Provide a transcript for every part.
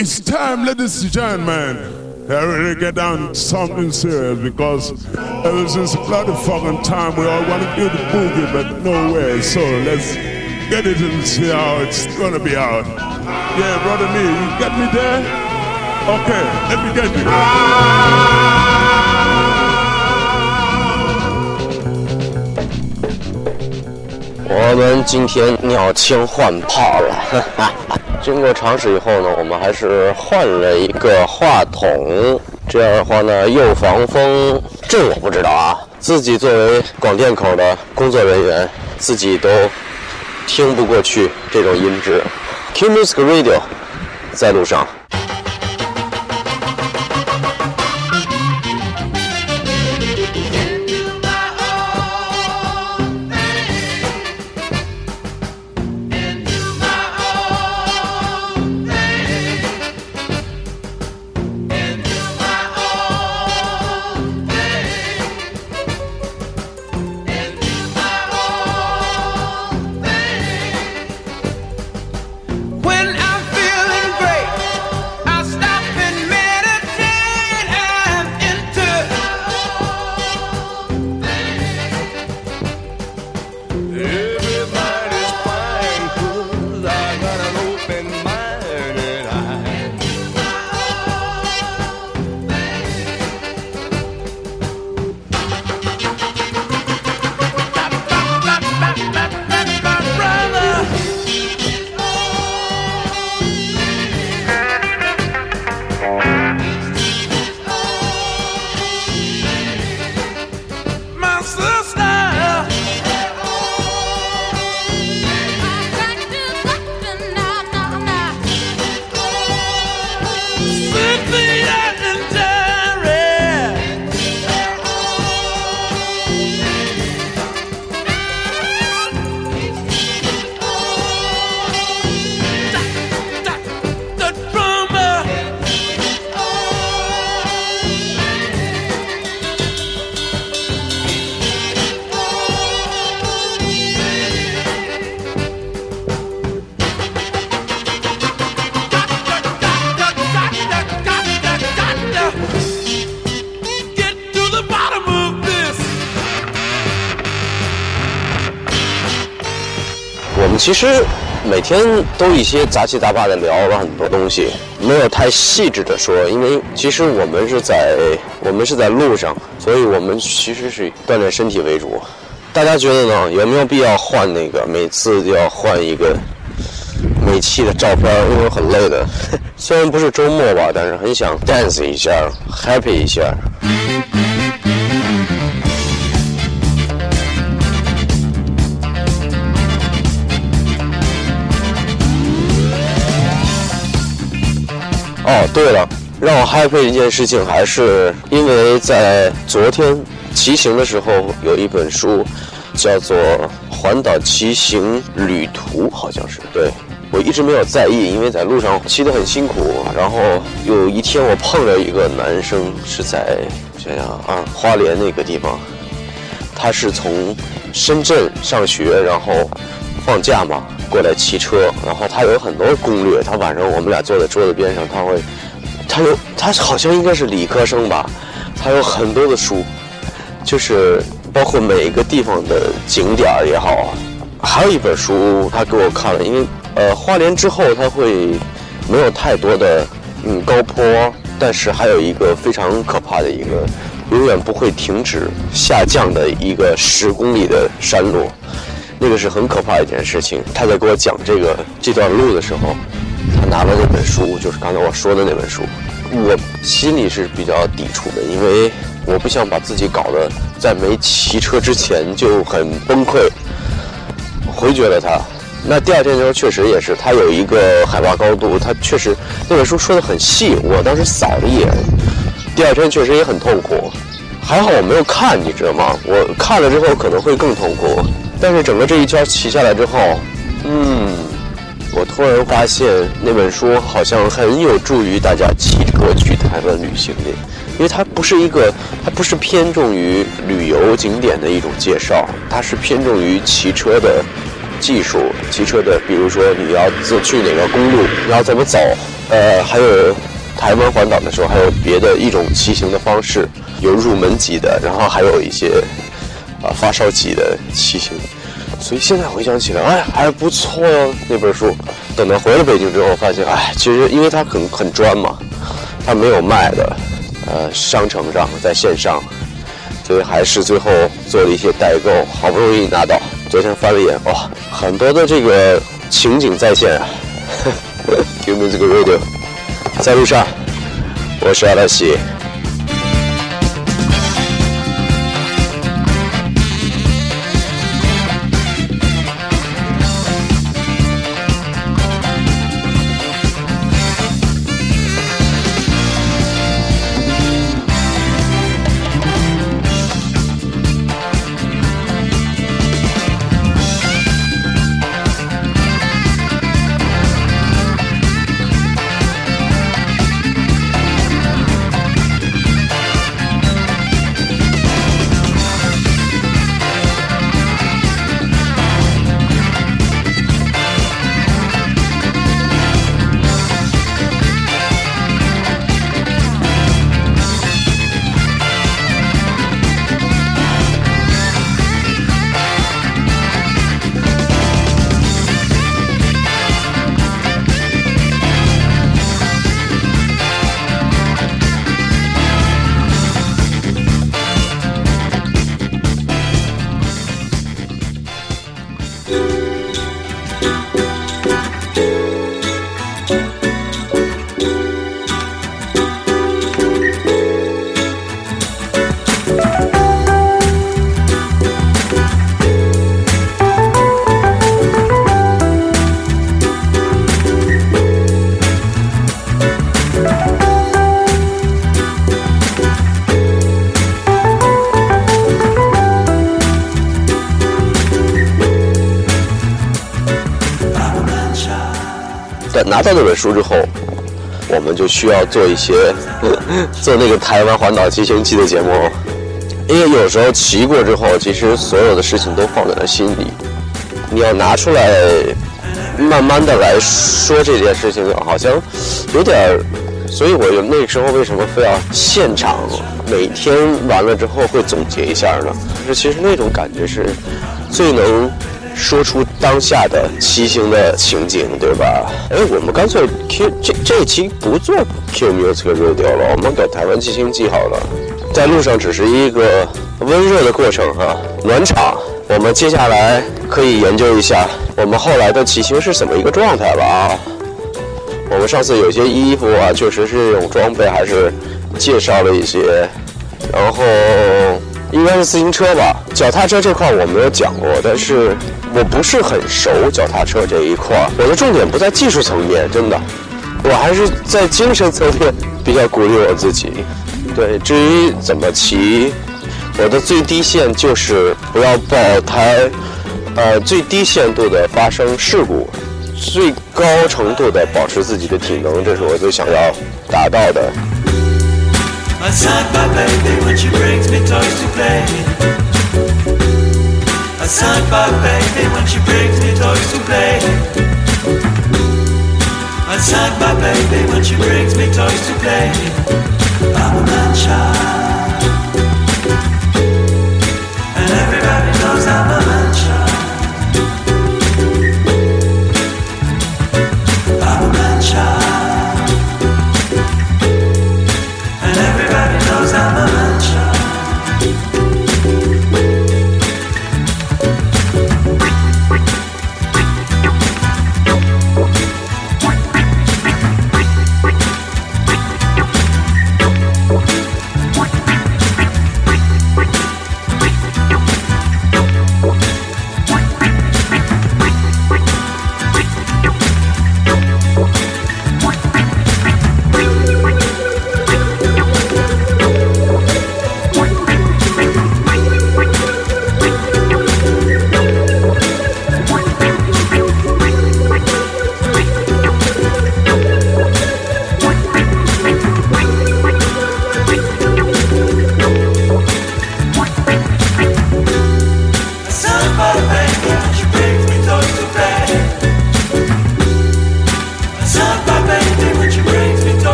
it's time, ladies and gentlemen. I really get down to something serious because ever since bloody fucking time we all want to do the boogie, but no way. So let's get it and see how it's gonna be out. Yeah, brother me, you get me there? Okay, let me get you. 我们今天鸟枪换炮了， 经过尝试以后呢，我们还是换了一个话筒，这样的话呢又防风。这我不知道啊，自己作为广电口的工作人员，自己都听不过去这种音质。Q Music Radio 在路上。其实每天都一些杂七杂八的聊了很多东西，没有太细致的说，因为其实我们是在我们是在路上，所以我们其实是锻炼身体为主。大家觉得呢？有没有必要换那个每次要换一个每期的照片？因为很累的，虽然不是周末吧，但是很想 dance 一下，happy 一下。哦，对了，让我 happy 的一件事情还是因为在昨天骑行的时候有一本书，叫做《环岛骑行旅途》，好像是对。我一直没有在意，因为在路上骑得很辛苦。然后有一天我碰着一个男生，是在我想想啊花莲那个地方，他是从深圳上学，然后放假嘛过来骑车，然后他有很多攻略。他晚上我们俩坐在桌子边上，他会，他有他好像应该是理科生吧，他有很多的书，就是包括每一个地方的景点也好啊。还有一本书他给我看了，因为呃花莲之后他会没有太多的嗯高坡，但是还有一个非常可怕的一个永远不会停止下降的一个十公里的山路，那个是很可怕的一件事情。他在给我讲这个这段路的时候，他拿了那本书，就是刚才我说的那本书，我心里是比较抵触的，因为我不想把自己搞得在没骑车之前就很崩溃。回绝了他。那第二天的时候，确实也是，他有一个海拔高度，他确实那本书说的很细，我当时扫了一眼。第二天确实也很痛苦，还好我没有看，你知道吗？我看了之后可能会更痛苦。但是整个这一圈骑下来之后，嗯，我突然发现那本书好像很有助于大家骑车去台湾旅行的，因为它不是一个，它不是偏重于旅游景点的一种介绍，它是偏重于骑车的技术，骑车的，比如说你要自去哪个公路，你要怎么走，呃，还有台湾环岛的时候，还有别的一种骑行的方式，有入门级的，然后还有一些啊、发烧级的骑行。所以现在回想起来，哎，还不错哦，那本书。等到回了北京之后，发现，哎，其实因为它很很专嘛，它没有卖的，呃，商城上在线上，所以还是最后做了一些代购，好不容易拿到。昨天翻了一眼，哇，很多的这个情景再现啊。Give me the radio，在路上，我是阿拉西。在拿到这本书之后，我们就需要做一些做那个台湾环岛骑行记的节目，因为有时候骑过之后，其实所有的事情都放在了心里，你要拿出来，慢慢的来说这件事情，好像有点儿，所以我有那时候为什么非要现场每天完了之后会总结一下呢？就是其实那种感觉是最能。说出当下的骑行的情景，对吧？哎，我们干脆 Q 这这一期不做 Q Music Radio 了，我们给台湾骑行记好了。在路上只是一个温热的过程哈，暖场。我们接下来可以研究一下我们后来的骑行是怎么一个状态了啊。我们上次有些衣服啊，确实是这种装备，还是介绍了一些，然后。应该是自行车吧，脚踏车这块我没有讲过，但是我不是很熟脚踏车这一块。我的重点不在技术层面，真的，我还是在精神层面比较鼓励我自己。对，至于怎么骑，我的最低线就是不要爆胎，呃，最低限度的发生事故，最高程度的保持自己的体能，这是我最想要达到的。I signed my baby when she brings me toys to play. I signed my baby when she brings me toys to play. I signed my baby when she brings me toys to play. I'm a man child.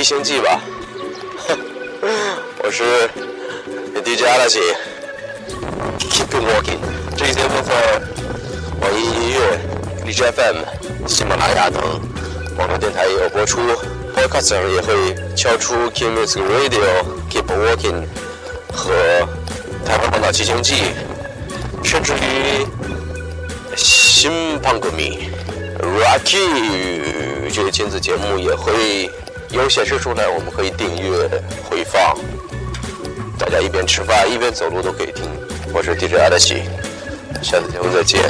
环岛骑行记吧。我是 DJ 阿拉西，Keep walking。这期节目在网易音乐、荔枝 FM、喜马拉雅等网络电台也有播出，Podcast 上也会敲出 Q Music Radio、Keep Walking 和台湾半岛骑行记，甚至于新胖歌迷 Rocky 这个亲子节目也会有显示出来，我们可以订阅回放，大家一边吃饭一边走路都可以听。我是 DJ 阿德西，下次节目再见。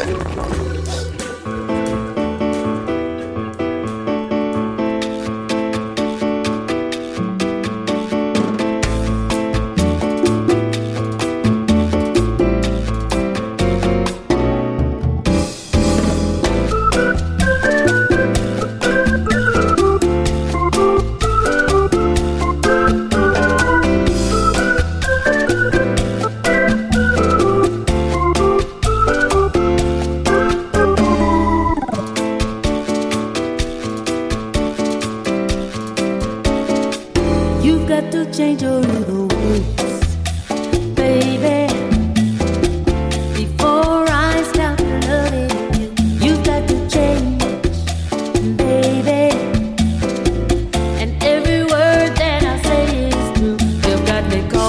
les go.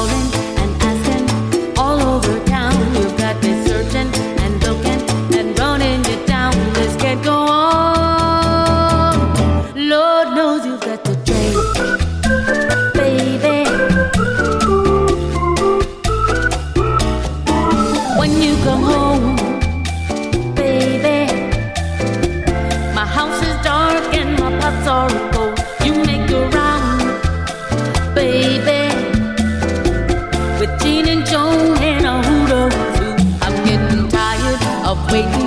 Wait.